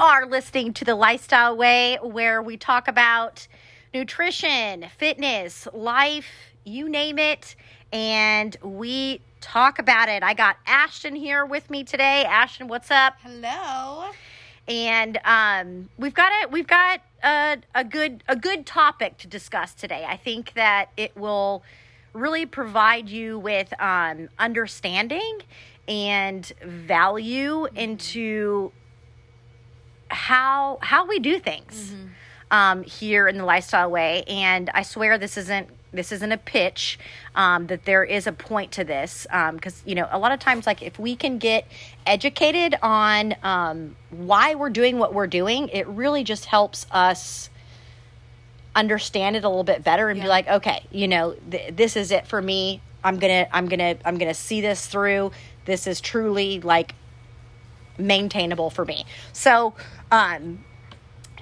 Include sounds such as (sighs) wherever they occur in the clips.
You are listening to the Lifestyle Way, where we talk about nutrition, fitness, life, you name it, and we talk about it. I got Ashton here with me today. Ashton, what's up? Hello. And um, we've got a we've got a, a good a good topic to discuss today. I think that it will really provide you with um, understanding and value into how how we do things um, here in the lifestyle way. And I swear this isn't this isn't a pitch. Um, that there is a point to this because you know a lot of times like if we can get educated on um, why we're doing what we're doing, it really just helps us understand it a little bit better and be like okay you know th- this is it for me i'm gonna i'm gonna i'm gonna see this through this is truly like maintainable for me so um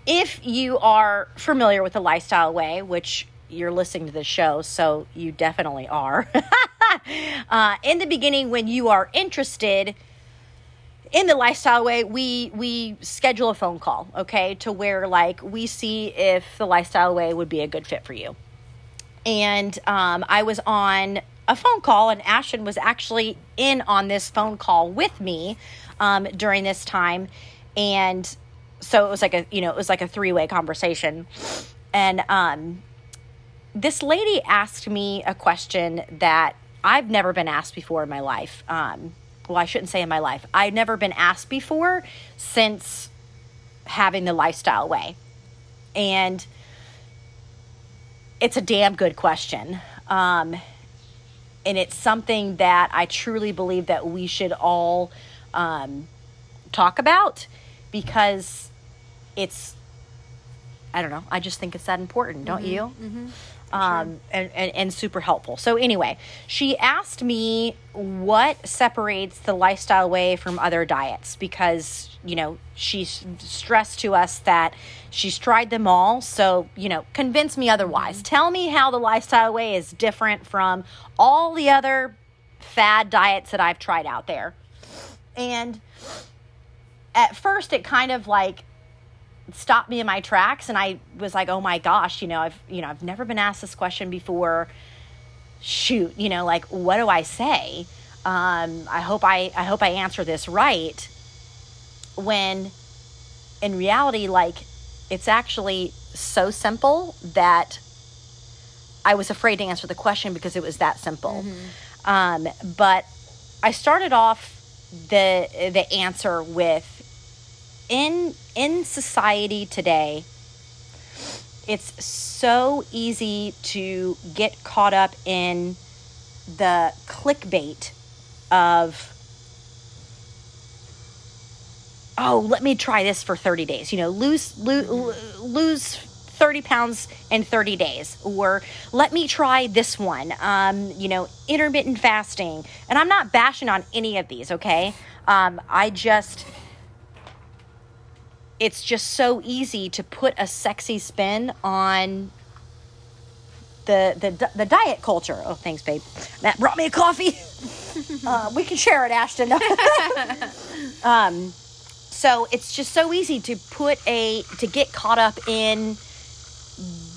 if you are familiar with the lifestyle way which you're listening to the show so you definitely are. (laughs) Uh, in the beginning when you are interested in the lifestyle way we we schedule a phone call okay to where like we see if the lifestyle way would be a good fit for you. And um, i was on a phone call and ashton was actually in on this phone call with me um, during this time. And so it was like a you know it was like a three-way conversation and um, this lady asked me a question that I've never been asked before in my life. Um, well, I shouldn't say in my life. I've never been asked before since having the lifestyle way. And it's a damn good question. Um, and it's something that I truly believe that we should all um, talk about because it's, I don't know, I just think it's that important, don't mm-hmm, you? Mm-hmm, um, and, and, and super helpful. So, anyway, she asked me what separates the lifestyle way from other diets because, you know, she stressed to us that she's tried them all. So, you know, convince me otherwise. Mm-hmm. Tell me how the lifestyle way is different from all the other fad diets that I've tried out there. And at first, it kind of like stopped me in my tracks and I was like, "Oh my gosh, you know, I've you know, I've never been asked this question before. Shoot, you know, like what do I say? Um, I hope I I hope I answer this right." When in reality like it's actually so simple that I was afraid to answer the question because it was that simple. Um, but I started off the the answer with in in society today it's so easy to get caught up in the clickbait of oh let me try this for 30 days. You know lose lose, lose 30 pounds in 30 days or let me try this one um, you know intermittent fasting. And i'm not bashing on any of these okay? Um, i just it's just so easy to put a sexy spin on the the the diet culture. Oh, thanks, babe. Matt brought me a coffee. (laughs) uh, we can share it, Ashton. (laughs) um, so it's just so easy to put a to get caught up in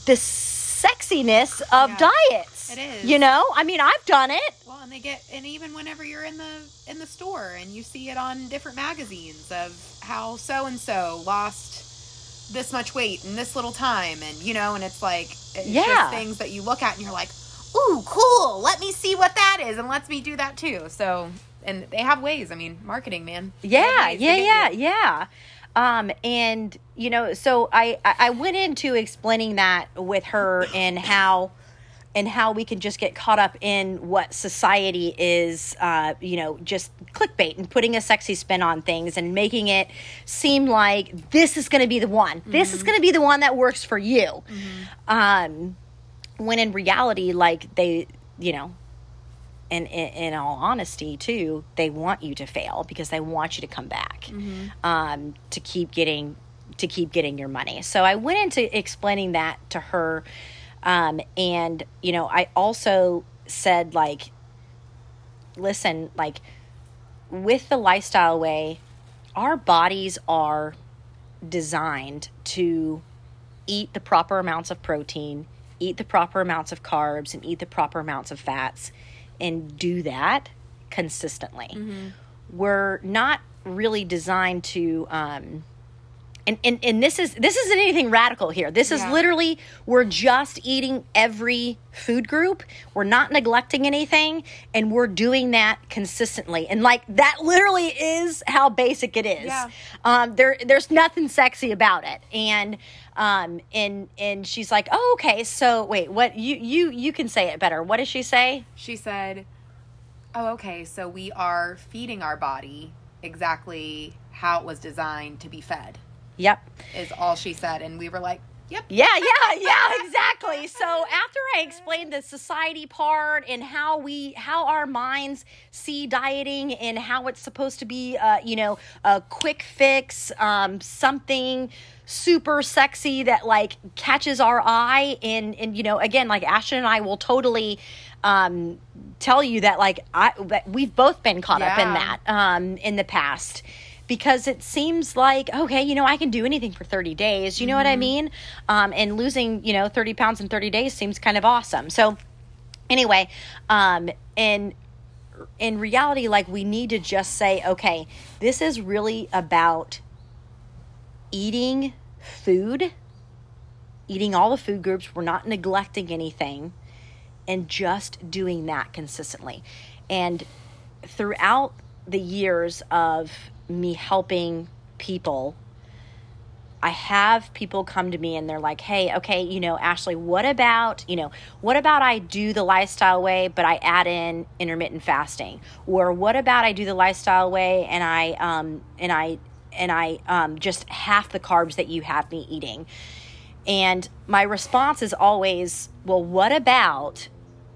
the sexiness of Yeah, diets. It is. You know, I mean, I've done it. Well, and they get, and even whenever you're in the in the store and you see it on different magazines of how so and so lost this much weight in this little time, and you know, and it's like it's Yeah. just things that you look at and you're like, ooh, cool. Let me see what that is, and lets me do that too. So, and they have ways. I mean, marketing, man. Yeah, yeah, yeah, you. yeah. Um, and you know, so I I went into explaining that with her and how and how we can just get caught up in what society is, uh, you know, just clickbait and putting a sexy spin on things and making it seem like this is going to be the one. This is going to be the one that works for you. Um, when in reality, like they, you know, and in, in all honesty too they want you to fail because they want you to come back um, to keep getting to keep getting your money so i went into explaining that to her um, and you know i also said like listen like with the lifestyle way our bodies are designed to eat the proper amounts of protein, eat the proper amounts of carbs, and eat the proper amounts of fats, and do that consistently. Mm-hmm. We're not really designed to. Um, and, and, and this is this isn't anything radical here. This is Yeah. literally we're just eating every food group. We're not neglecting anything, and we're doing that consistently. And like that literally is how basic it is. Yeah. Um, there there's nothing sexy about it. And um and and she's like, oh okay. So wait, what you you you can say it better. What does she say? She said, "Oh, okay. So we are feeding our body exactly how it was designed to be fed." Yep. Is all she said, and we were like, "Yep." Yeah, yeah, yeah, exactly. So after I explained the society part and how we how our minds see dieting and how it's supposed to be uh, you know, a quick fix, um, something super sexy that like catches our eye and and you know, again, like Ashton and I will totally um tell you that like I that we've both been caught up in that um in the past because it seems like okay you know i can do anything for 30 days you know what i mean? Um, and losing you know 30 pounds in 30 days seems kind of awesome. So anyway um, and in reality like we need to just say okay this is really about eating food eating all the food groups we're not neglecting anything and just doing that consistently. And throughout the years of me helping people I have people come to me and they're like, "Hey, okay, you know, Ashley, what about, you know, what about I do the lifestyle way but I add in intermittent fasting? Or what about I do the lifestyle way and I um and I and I um just half the carbs that you have me eating?" And my response is always, "Well, what about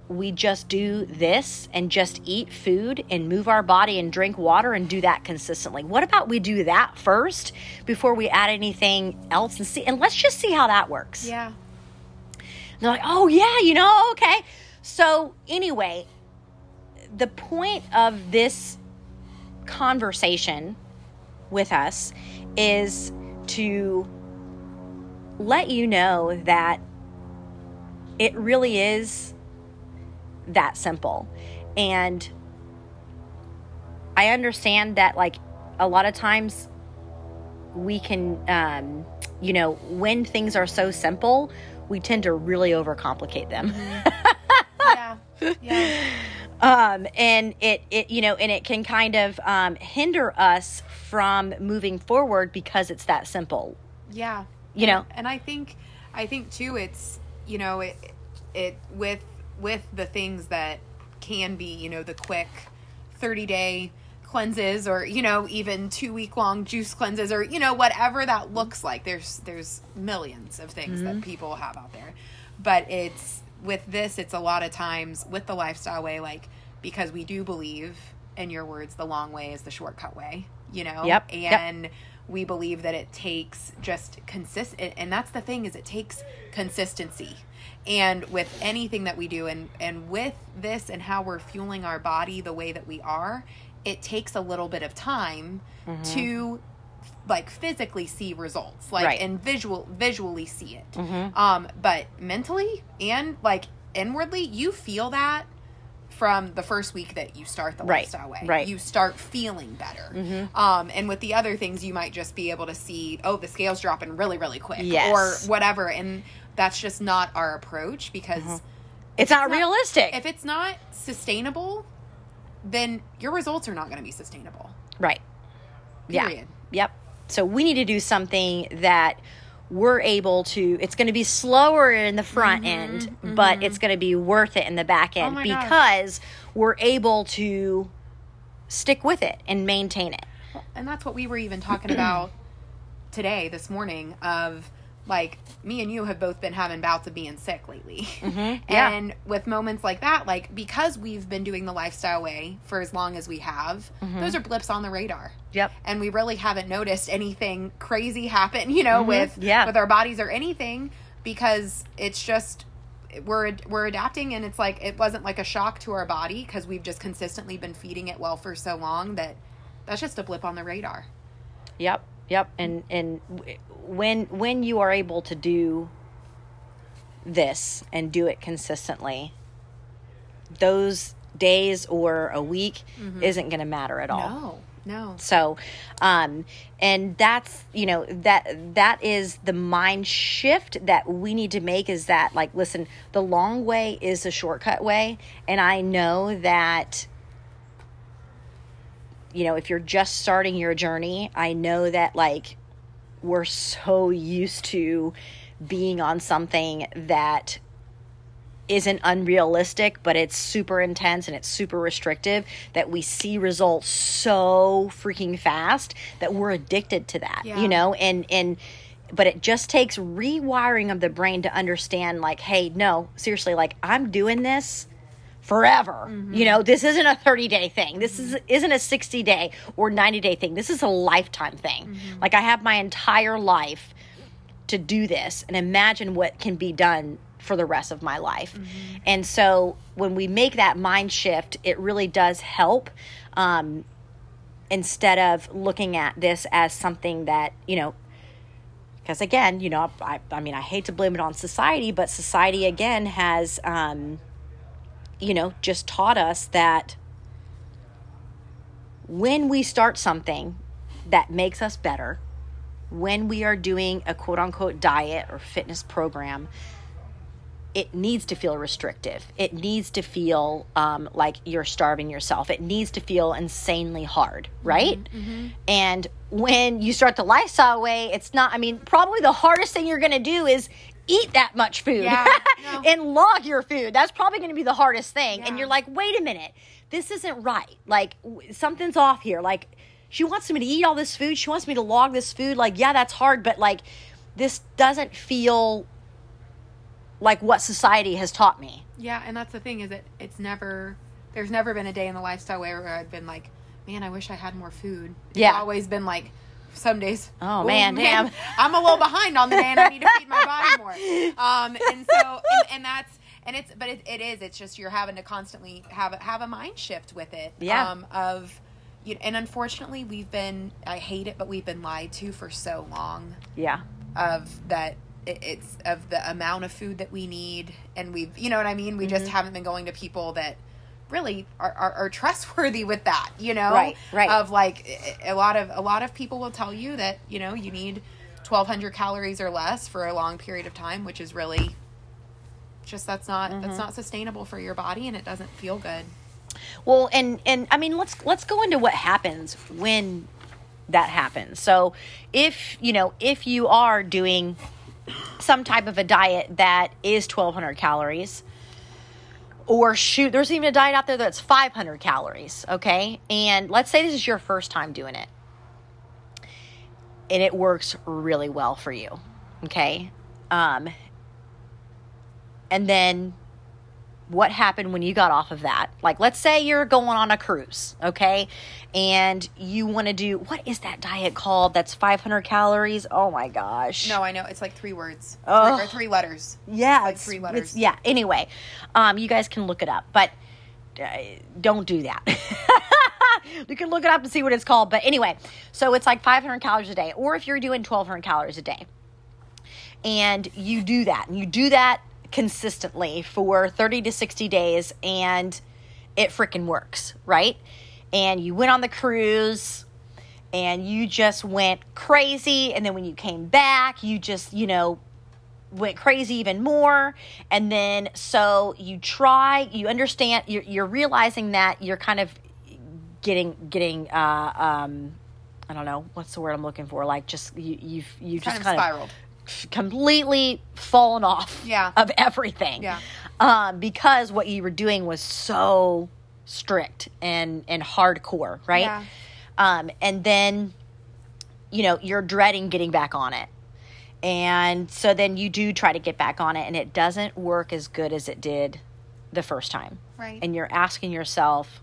we just do this and just eat food and move our body and drink water and do that consistently. What about we do that first before we add anything else and see and let's just see how that works. Yeah. And they're like, "Oh yeah, you know, okay." So, anyway, the point of this conversation with us is to let you know that it really is that simple. And I understand that, like, a lot of times we can, um, you know, when things are so simple, we tend to really overcomplicate them. Yeah. Yeah. (laughs) um, and it, it, you know, and it can kind of um, hinder us from moving forward because it's that simple. Yeah. You know? and I think I think too it's you know it it with with the things that can be, you know, the quick 30 day cleanses or you know even 2 week long juice cleanses or you know whatever that looks like. There's there's millions of things that mm-hmm. people have out there. But it's with this it's a lot of times with the lifestyle way like because we do believe in your words the long way is the shortcut way, you know? Yep, yep. And we believe that it takes just consistent and that's the thing is it takes consistency and with anything that we do and and with this and how we're fueling our body the way that we are it takes a little bit of time to like physically see results like Right. and visual visually see it. Um but mentally and like inwardly you feel that from the first week that you start the Right, lifestyle way. Right. you start feeling better. Um and with the other things you might just be able to see oh the scale's dropping really really quick Yes. or whatever. And that's just not our approach because It's not not- realistic. if it's not sustainable then your results are not going to be sustainable right. Yeah. Yep. So we need to do something that we're able to it's going to be slower in the front end but it's going to be worth it in the back end Mm-hmm, my gosh. because we're able to stick with it and maintain it and that's what we were even talking about (clears throat) today this morning of like me and you have both been having bouts of being sick lately Mm-hmm. (laughs) yeah. and with moments like that like because we've been doing the lifestyle way for as long as we have Mm-hmm. those are blips on the radar yep and we really haven't noticed anything crazy happen (laughs) you know with Mm-hmm. Yeah. with our bodies or anything because it's just we're we're adapting and it's like it wasn't like a shock to our body because we've just consistently been feeding it well for so long that that's just a blip on the radar yep Yep. And and when when you are able to do this and do it consistently, those days or a week isn't going to matter at all. No, no. So, um, and that's you know that that is the mind shift that we need to make. Is that like, listen, the long way is the shortcut way, and I know that. You know, if you're just starting your journey, I know that like we're so used to being on something that isn't unrealistic, but it's super intense and it's super restrictive that we see results so freaking fast that we're addicted to that, Yeah. you know? And, and, but it just takes rewiring of the brain to understand, like, hey, no, seriously, like, I'm doing this forever. You know, this isn't a 30 day thing. This is isn't a 60 day or 90 day thing. This is a lifetime thing. Like I have my entire life to do this and imagine what can be done for the rest of my life. And so when we make that mind shift, it really does help. Um, instead of looking at this as something that, you know, because again, you know, I, I mean, I hate to blame it on society, but society again has, um, you know, just taught us that when we start something that makes us better, when we are doing a quote unquote diet or fitness program, it needs to feel restrictive. It needs to feel um, like you're starving yourself. It needs to feel insanely hard, right? And when you start the lifestyle way, it's not, I mean, probably the hardest thing you're going to do is eat that much food Yeah, (laughs) no. and log your food. That's probably going to be the hardest thing. And you're like, wait a minute, this isn't right. Like, w- something's off here. Like, she wants me to eat all this food. She wants me to log this food. Like, yeah, that's hard, but like, this doesn't feel like what society has taught me. Yeah, and that's the thing is that it's never there's never been a day in the lifestyle where I've been like, man, I wish I had more food. It's Yeah. always been like some days. Oh, man, damn. (laughs) I'm a little behind on the day, and I need to feed my body (laughs) more. Um, and so and, and that's and it's but it, it is it's just you're having to constantly have a, have a mind shift with it. Yeah. Um, of you and unfortunately we've been I hate it, but we've been lied to for so long Yeah. of that it's of the amount of food that we need and we've you know what i mean we Mm-hmm. just haven't been going to people that really are, are, are trustworthy with that you know Right, right. of like a lot of a lot of people will tell you that you know you need 1200 calories or less for a long period of time which is really just that's not Mm-hmm. that's not sustainable for your body and it doesn't feel good Well, and and I mean, let's let's go into what happens when that happens. So, if you know, if you are doing some type of a diet that is 1200 calories or shoot there's even a diet out there that's 500 calories okay? And let's say this is your first time doing it. And it works really well for you okay? Um and then what happened when you got off of that. Like, let's say you're going on a cruise, okay? And you want to do what is that diet called that's 500 calories? Oh my gosh. no i know it's like three words three, or three letters Yeah. like three letters. yeah. Anyway, um, you guys can look it up, but uh, don't do that. (laughs) you can look it up and see what it's called. But anyway, so it's like 500 calories a day, or if you're doing 1,200 calories a day, and you do that, and you do that consistently for 30 to 60 days, and it freaking works, right? And you went on the cruise and you just went crazy. And then when you came back, you just, you know, went crazy even more. And then so you try, you understand, you're, you're realizing that you're kind of getting, getting, uh, um, I don't know, what's the word I'm looking for? Like just, you, you've, you just kind of kind of completely fallen off Yeah. of everything. Yeah. Um, because what you were doing was so strict and and hardcore, right? Yeah. Um, and then you know, you're dreading getting back on it. And so then you do try to get back on it and it doesn't work as good as it did the first time. Right. And you're asking yourself,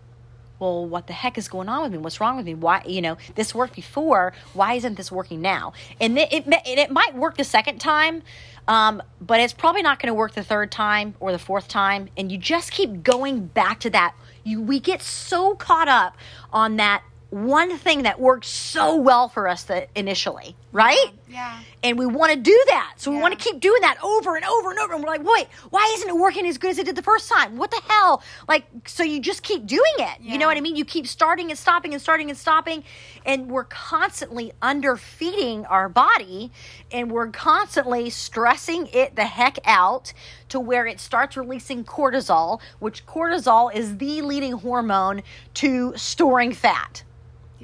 well, what the heck is going on with me? What's wrong with me? Why, you know, this worked before. Why isn't this working now? And it, it, it might work the second time, um, but it's probably not going to work the third time or the fourth time. And you just keep going back to that. You, we get so caught up on that one thing that worked so well for us that initially, right? Yeah. And we want to do that. So we Yeah. want to keep doing that over and over and over. And we're like, wait, why isn't it working as good as it did the first time? What the hell? Like, so you just keep doing it. You know what I mean? You keep starting and stopping and starting and stopping. And we're constantly underfeeding our body and we're constantly stressing it the heck out to where it starts releasing cortisol, which cortisol is the leading hormone to storing fat.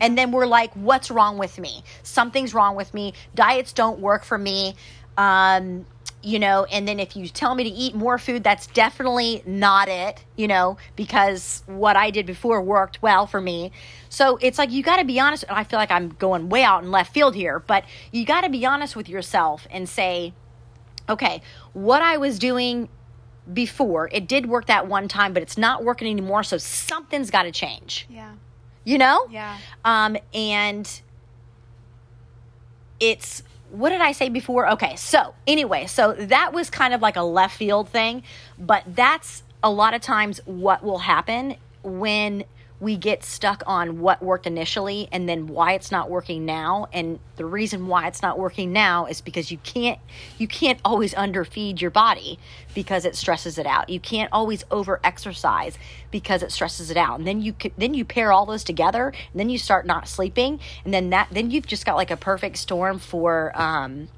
And then we're like, what's wrong with me? Something's wrong with me. Diets don't work for me. Um, you know, and then if you tell me to eat more food, that's definitely not it, you know, because what I did before worked well for me. So it's like you got to be honest. And I feel like I'm going way out in left field here, but you got to be honest with yourself and say, okay, what I was doing before, it did work that one time, but it's not working anymore. So something's got to change, Yeah. You know? Yeah. Um, and it's what did I say before? Okay, so anyway, so that was kind of like a left field thing, but that's a lot of times what will happen when we get stuck on what worked initially and then why it's not working now. And the reason why it's not working now is because you can't you can't always underfeed your body because it stresses it out. You can't always over exercise because it stresses it out. And then you then you pair all those together and then you start not sleeping. And then that then you've just got like a perfect storm for um,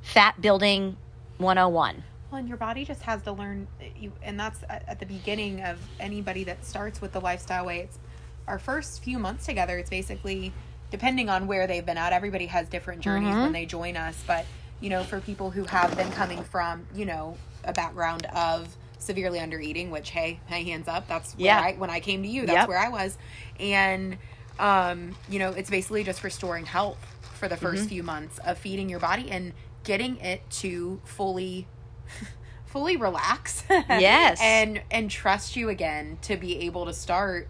fat building 101 Well, and your body just has to learn, you, and that's at, the beginning of anybody that starts with the lifestyle way. It's our first few months together. It's basically depending on where they've been at. Everybody has different journeys when they join us, but you know, for people who have been coming from, you know, a background of severely under eating, which hey, hey, hands up, that's Yeah. I when I came to you, that's Yep. where I was, and um, you know, it's basically just restoring health for the 1st Mm-hmm. few months of feeding your body and getting it to fully (laughs) fully relax (laughs) Yes. and and trust you again to be able to start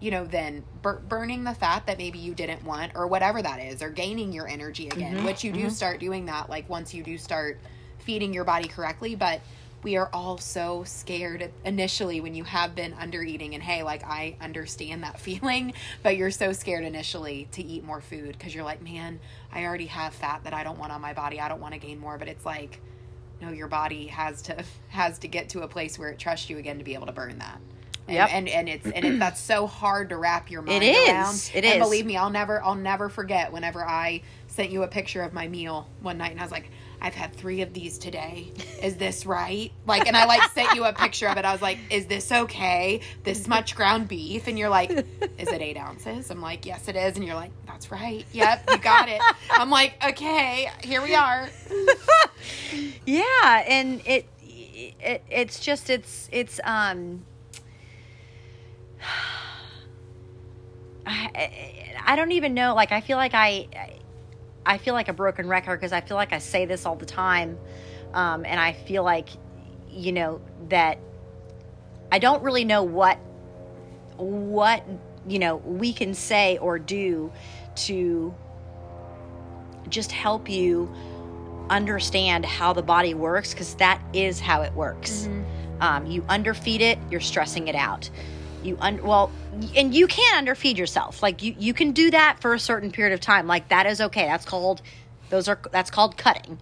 you know then bur- burning the fat that maybe you didn't want or whatever that is or gaining your energy again Mm-hmm. which you do start doing that like once you do start feeding your body correctly but we are all so scared initially when you have been under eating and hey like i understand that (laughs) feeling but you're so scared initially to eat more food because you're like man i already have fat that i don't want on my body i don't want to gain more but it's like no your body has to (laughs) has to get to a place where it trusts you again to be able to burn that and, Yep. and and it's and it, that's so hard to wrap your mind is. around It and is. believe me i'll never i'll never forget whenever i sent you a picture of my meal one night and i was like i've had three of these today. Is this right? Like and i like sent you a picture of it. I was like is this okay? This much ground beef? And you're like is it eight ounces? I'm like yes it is. And you're like that's right. Yep you got it. I'm like okay here we are. Yeah, and it, it it's just it's it's um (sighs) I, I don't even know. Like I feel like I I feel like a broken record because I feel like I say this all the time um and I feel like you know that I don't really know what what you know we can say or do to just help you understand how the body works because that is how it works. Um, you underfeed it, you're stressing it out. You un- well, and you can underfeed yourself. Like you, you can do that for a certain period of time. Like that is okay. That's called those are that's called cutting.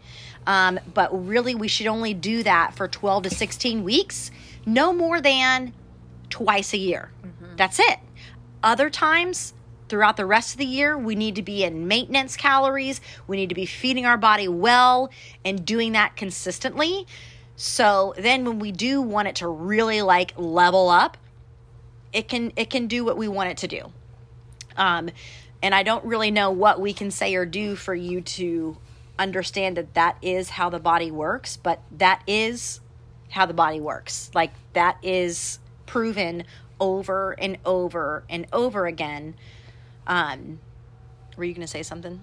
Um, but really, we should only do that for 12 to 16 weeks, no more than twice a year. That's it. Other times throughout the rest of the year, we need to be in maintenance calories. We need to be feeding our body well and doing that consistently. So then when we do want it to really like level up, it can it can do what we want it to do. Um and I don't really know what we can say or do for you to understand that that is how the body works, but that is how the body works. Like that is proven over and over and over again. Um, were you going to say something?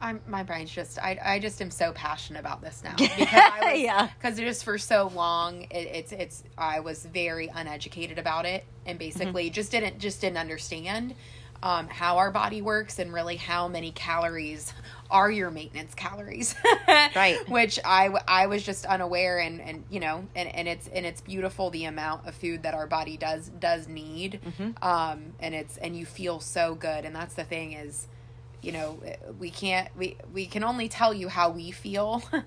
I'm, my brain's just I, I just am so passionate about this now. (laughs) Because I was, Yeah. because just for so long it, it's it's I was very uneducated about it and basically just didn't just didn't understand um, how our body works and really how many calories are your maintenance calories. (laughs) Right. which I I was just unaware and, and you know and, and it's and it's beautiful the amount of food that our body does does need. Um and it's and you feel so good. And that's the thing is you know we can't we we can only tell you how we feel (laughs) and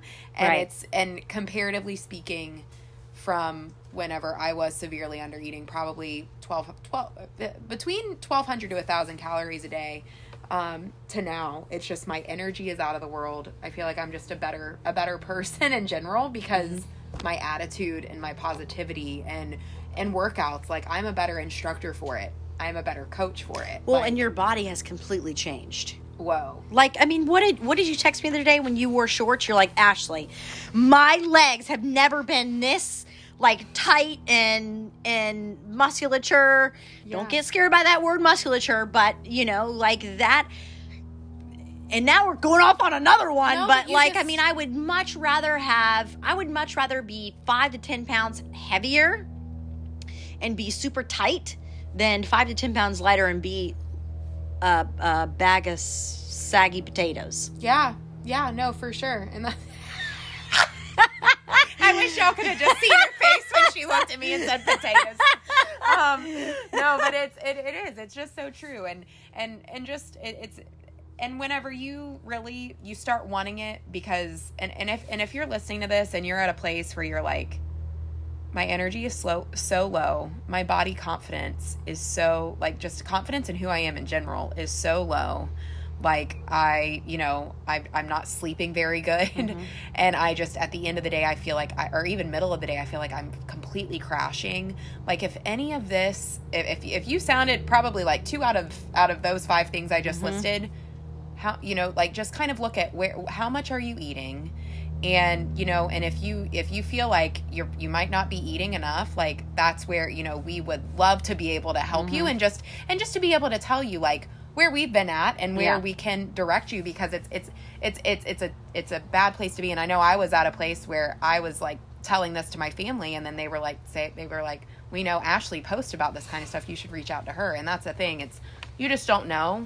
Right. it's and comparatively speaking from whenever I was severely under eating, probably 12, 12 uh, between 1200 to 1000 calories a day um, to now it's just my energy is out of the world i feel like i'm just a better a better (laughs) person in general because Mm-hmm. my attitude and my positivity and and workouts like i'm a better instructor for it i'm a better coach for it Well, Like, and your body has completely changed. Whoa Like, I mean, what did what did you text me the other day when you wore shorts? You're like, Ashley, my legs have never been this like tight and and musculature. Don't get scared by that word musculature, but you know, like that. And now we're going off on another one, No, but like, I mean, I would much rather have, I would much rather be five to ten pounds heavier and be super tight than five to ten pounds lighter and be a, a bag of saggy potatoes. yeah yeah no for sure and that (laughs) I wish y'all could have just seen her face when she looked at me and said potatoes. Um, no, but it's it, it is. It's just so true, and and and just it, it's and whenever you really you start wanting it because and and if and if you're listening to this and you're at a place where you're like my energy is slow so low my body confidence is so like just confidence in who i am in general is so low. Like i you know I, i'm not sleeping very good. Mm-hmm. (laughs) And i just at the end of the day i feel like I, or even middle of the day i feel like i'm completely crashing. Like if any of this if, if, if you sounded probably like two out of out of those five things i just mm-hmm. listed how you know like just kind of look at where how much are you eating and you know and if you if you feel like you're you might not be eating enough like that's where you know we would love to be able to help you mm-hmm. and just and just to be able to tell you like where we've been at and where Yeah. we can direct you because it's it's it's it's it's a it's a bad place to be. And I know I was at a place where I was like telling this to my family and then they were like say they were like we know Ashley posts about this kind of stuff. You should reach out to her. And that's the thing. It's you just don't know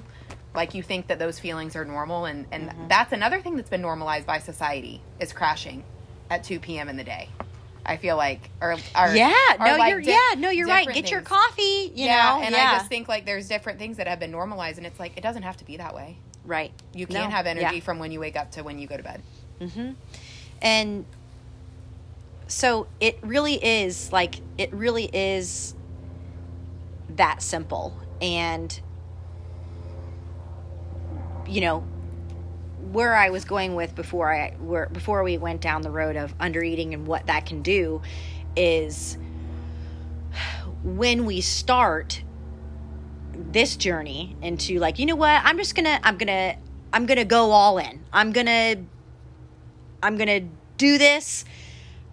like you think that those feelings are normal and and Mm-hmm. that's another thing that's been normalized by society is crashing at 2 p.m in the day i feel like or, or Yeah, or no, like you're di- yeah, no, you're right. Get your coffee, you yeah know. and yeah. i just think like there's different things that have been normalized and it's like it doesn't have to be that way right. you No, can have energy yeah. from when you wake up to when you go to bed and so it really is like it really is that simple and you know where I was going with before I where before we went down the road of undereating and what that can do is when we start this journey into like you know what I'm just going to I'm going to I'm going to go all in. I'm going to I'm going to do this.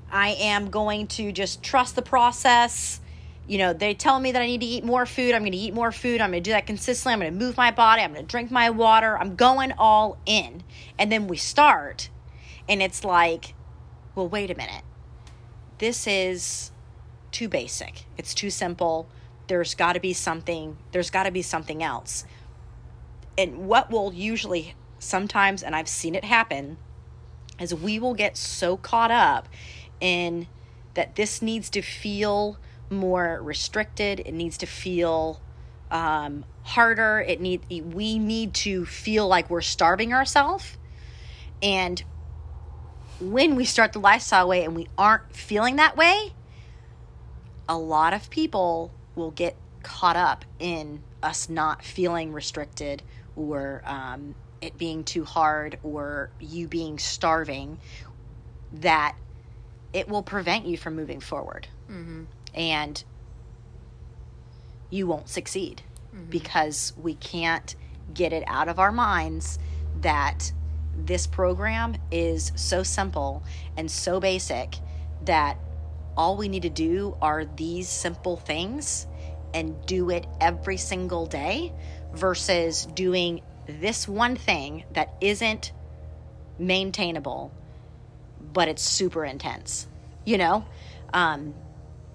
I am going to just trust the process. You know, they tell me that I need to eat more food. I'm going to eat more food. I'm going to do that consistently. I'm going to move my body. I'm going to drink my water. I'm going all in. And then we start, and it's like, well, wait a minute. This is too basic. It's too simple. There's got to be something, there's got to be something else. And what will usually sometimes, and I've seen it happen, is we will get so caught up in that this needs to feel more restricted. It needs to feel um, harder. It need we need to feel like we're starving ourselves. And when we start the lifestyle way and we aren't feeling that way a lot of people will get caught up in us not feeling restricted or um, it being too hard or you being starving that it will prevent you from moving forward and you won't succeed because we can't get it out of our minds that this program is so simple and so basic that all we need to do are these simple things and do it every single day versus doing this one thing that isn't maintainable but it's super intense you know? Um,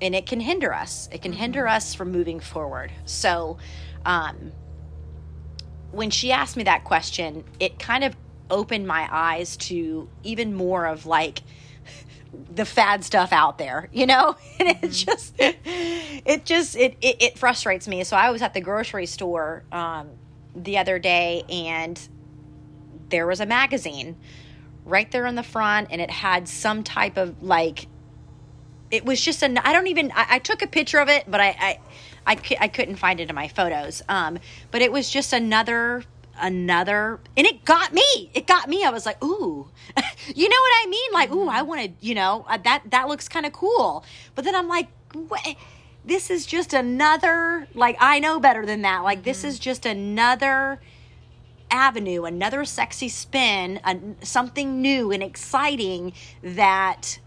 and it can hinder us it can hinder us from moving forward so um, when she asked me that question it kind of opened my eyes to even more of like the fad stuff out there, you know? (laughs) And it just it just it, it, it frustrates me. So I was at the grocery store um, the other day and there was a magazine right there in the front and it had some type of like it was just an i don't even i, I took a picture of it but i i I, cou- I couldn't find it in my photos. Um but it was just another another and it got me. It got me. I was like ooh. (laughs) You know what i mean? Like ooh i want to you know uh, that that looks kind of cool. But then i'm like what this is just another like i know better than that. Like this is just another avenue, another sexy spin, a, something new and exciting that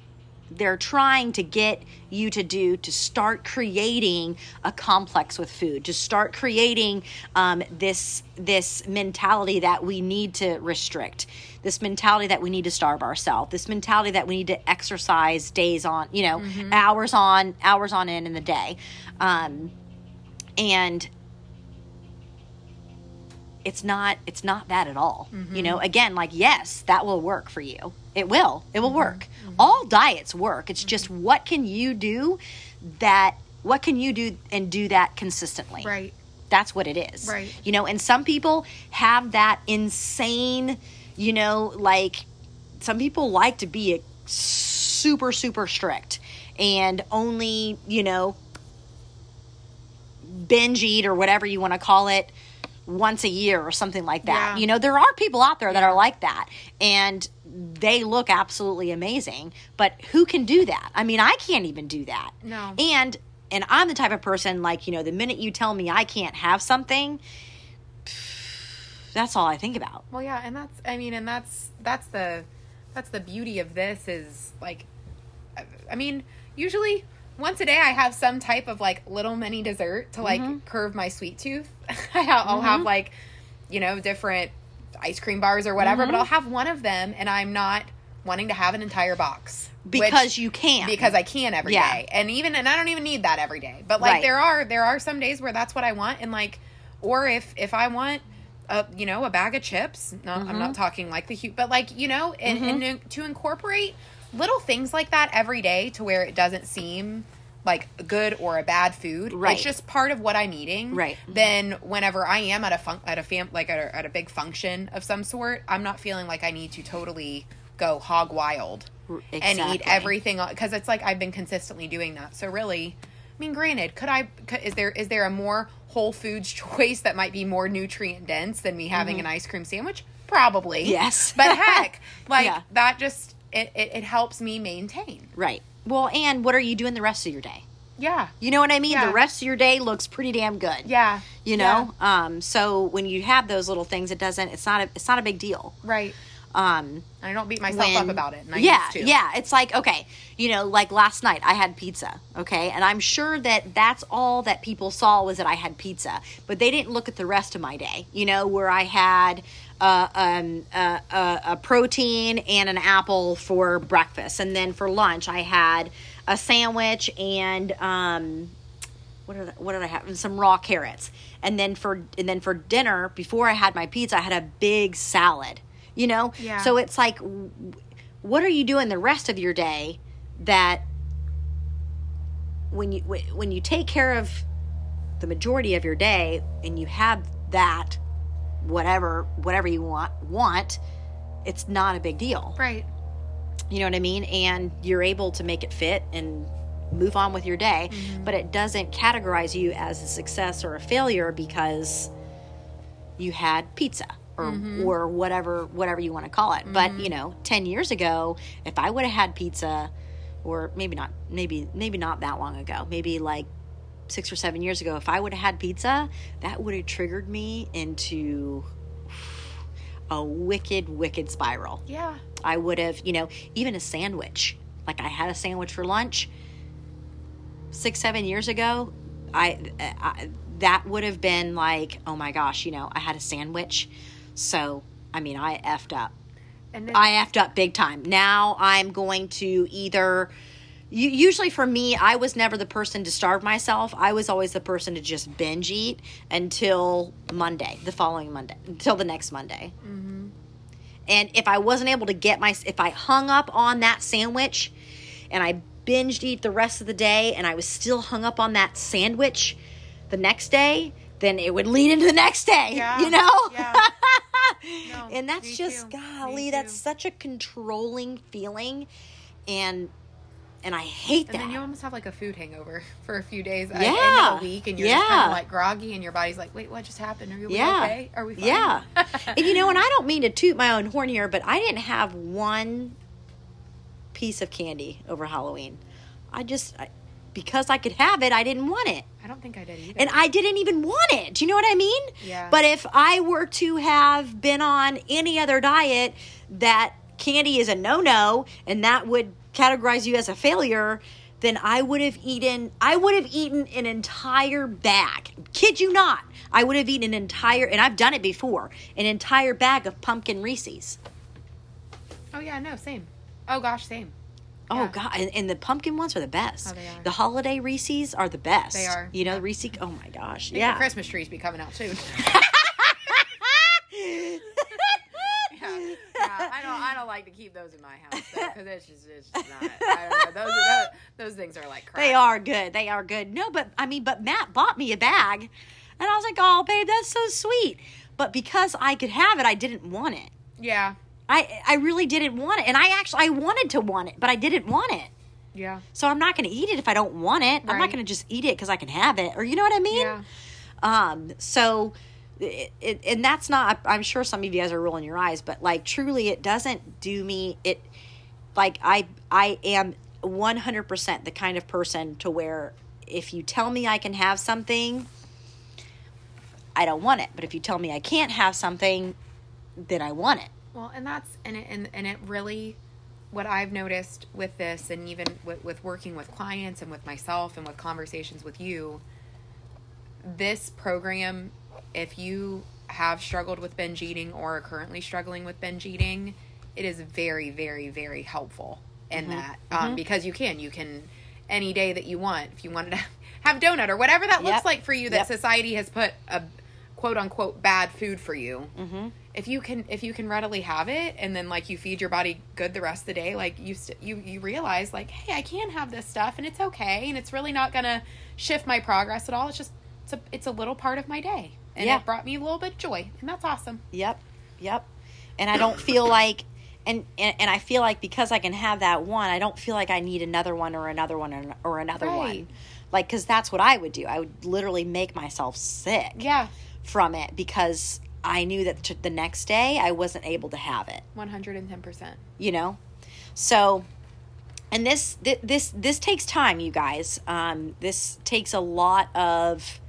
they're trying to get you to do to start creating a complex with food to start creating um, this this mentality that we need to restrict this mentality that we need to starve ourselves this mentality that we need to exercise days on you know hours on hours on end in the day. Um, and it's not it's not that at all. You know again like yes that will work for you. It will. It will work all diets work it's just mm-hmm. what can you do that what can you do and do that consistently Right. that's what it is Right. you know and some people have that insane you know like some people like to be a super super strict and only you know binge eat or whatever you want to call it once a year or something like that. Yeah. You know, there are people out there that are like that and they look absolutely amazing, but who can do that? I mean, I can't even do that. No. And and I'm the type of person like, you know, the minute you tell me I can't have something, that's all I think about. Well, yeah, and that's I mean, and that's that's the that's the beauty of this is like, I- mean, usually once a day I have some type of like little mini dessert to like Mm-hmm. curve my sweet tooth. (laughs) I'll have like, you know, different ice cream bars or whatever, Mm-hmm. but I'll have one of them, and I'm not wanting to have an entire box which- Because you can. because I can every day, Yeah. and even and I don't even need that every day. But like Right. there are there are some days where that's what I want, and like, or if if I want. A, you know, a bag of chips. No, I'm Mm-hmm. not talking like the huge, but like you know, and, and to incorporate little things like that every day to where it doesn't seem like good or a bad food. Right. It's just part of what I'm eating. Right. Then whenever I am at a fun- at a fam like at a, at a big function of some sort, I'm not feeling like I need to totally go hog wild and eat everything because it's like I've been consistently doing that. So really, I mean, granted, could I? Could, is there is there a more whole foods (laughs) choice that might be more nutrient dense than me having an ice cream sandwich? Probably. Mm-hmm. Yes. But heck, (laughs) like Yeah. that just it, it it helps me maintain. Right. Well, and what are you doing the rest of your day? Yeah. You know what I mean? Yeah. The rest of your day looks pretty damn good. Yeah. You know? Um so when you have those little things it doesn't it's not a it's not a big deal. Right. Um I don't beat myself when- up about it. And I yeah, yeah. It's like okay, you know, like last night I had pizza, okay, and I'm sure that that's all that people saw was that I had pizza, but they didn't look at the rest of my day. You know, where I had uh, um, uh, uh, a protein and an apple for breakfast, and then for lunch I had a sandwich and um, what did I, what did I have? And some raw carrots. And then for and then for dinner, before I had my pizza, I had a big salad. You know, Yeah. so it's like, what are you doing the rest of your day that when you when you take care of the majority of your day and you have that whatever whatever you want want, it's not a big deal. Right. You know what I mean? And you're able to make it fit and move on with your day, mm-hmm. but it doesn't categorize you as a success or a failure because you had pizza or mm-hmm. or whatever whatever you want to call it. But, mm-hmm. you know, 10 years ago, if I would have had pizza or maybe not maybe maybe not that long ago, maybe like 6 or 7 years ago, if I would have had pizza, that would have triggered me into a wicked wicked spiral. Yeah. I would have, you know, even a sandwich. Like I had a sandwich for lunch six, seven years ago. I, uh, I that would have been like, oh my gosh, you know, I had a sandwich. So I mean, I effed up. And then, I effed up big time. Now I'm going to either. Usually for me, I was never the person to starve myself. I was always the person to just binge eat until Monday, the following Monday, until the next Monday And if I wasn't able to get my, if I hung up on that sandwich and I binged eat the rest of the day and I was still hung up on that sandwich the next day, then it would lead into the next day, (laughs) Yeah. you know? Yeah. (laughs) No, and that's just too. golly, that's such a controlling feeling. And, and I hate that. And that. then you almost have like a food hangover (laughs) for a few days. Yeah. of a week, and you're just kind of like groggy, and your body's like, "Wait, what just happened? Are you Yeah. okay? Are we fine?" Yeah. (laughs) and you know, and I don't mean to toot my own horn here, but I didn't have one piece of candy over Halloween. I just, I, because I could have it, I didn't want it. I don't think I did either. And I didn't even want it. Do you know what I mean? Yeah. But if I were to have been on any other diet that candy is a no no and that would categorize you as a failure, then I would have eaten I would have eaten an entire bag. Kid you not. I would have eaten an entire and I've done it before, an entire bag of pumpkin Reese's. oh yeah, no, same. Oh gosh, same. Oh Yeah. god, and, and the pumpkin ones are the best. Oh, they are. The holiday Reese's are the best. They are. You know, the Reese. Oh my gosh, yeah. the Christmas trees be coming out soon. (laughs) (laughs) (laughs) yeah, (laughs) yeah. I don't. I don't like to keep those in my house because it's just, it's just not. I don't know. Those, those, those things are like crap. They are good. They are good. No, but I mean, but Matt bought me a bag, and I was like, "Oh, babe, that's so sweet." But because I could have it, I didn't want it. Yeah, I I really didn't want it, and I actually I wanted to want it, but I didn't want it. yeah, So I'm not going to eat it if I don't want it. I'm not going to just eat it because I can have it, or you know what I mean? yeah. Um, so, it, it, and that's not, I'm sure some of you guys are rolling your eyes, but like truly, it doesn't do me, it, like, I, I am 100% the kind of person to where if you tell me I can have something, I don't want it. But if you tell me I can't have something, then I want it. Well, and that's and it, and and it really, what I've noticed with this, and even with, with working with clients and with myself and with conversations with you, this program, if you have struggled with binge eating or are currently struggling with binge eating, it is very, very, very helpful in Mm-hmm. that um, because you can you can any day that you want if you wanted to (laughs) have donut or whatever that looks like for you that Yep. society has put a quote unquote bad food for you Mm-hmm. if you can if you can readily have it and then like you feed your body good the rest of the day like you st- you you realize like hey i can have this stuff and it's okay and it's really not gonna shift my progress at all it's just it's a it's a little part of my day and Yeah. it brought me a little bit of joy and that's awesome Yep. Yep. And I don't feel like and, and and I feel like because I can have that one, I don't feel like I need another one or another one or, or another Right. one. Like cuz that's what I would do. I would literally make myself sick yeah from it because I knew that t- the next day I wasn't able to have it, 110% you know? So and this thi- this this takes time, you guys. Um this takes a lot of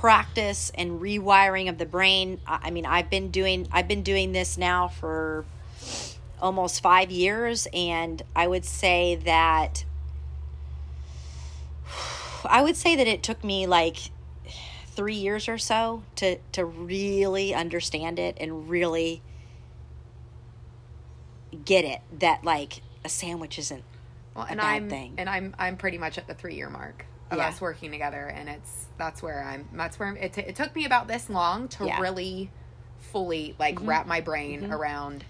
practice and rewiring of the brain. I mean, I've been doing I've been doing this now for almost 5 years and I would say that (sighs) I would say that it took me like 3 years or so to to really understand it and really get it that like a sandwich isn't well a and bad i'm thing. and i'm i'm pretty much at the three year mark of Yeah. us working together and it's that's where i'm that's where I'm, it, t- it took me about this long to Yeah. really fully like Mm-hmm. wrap my brain around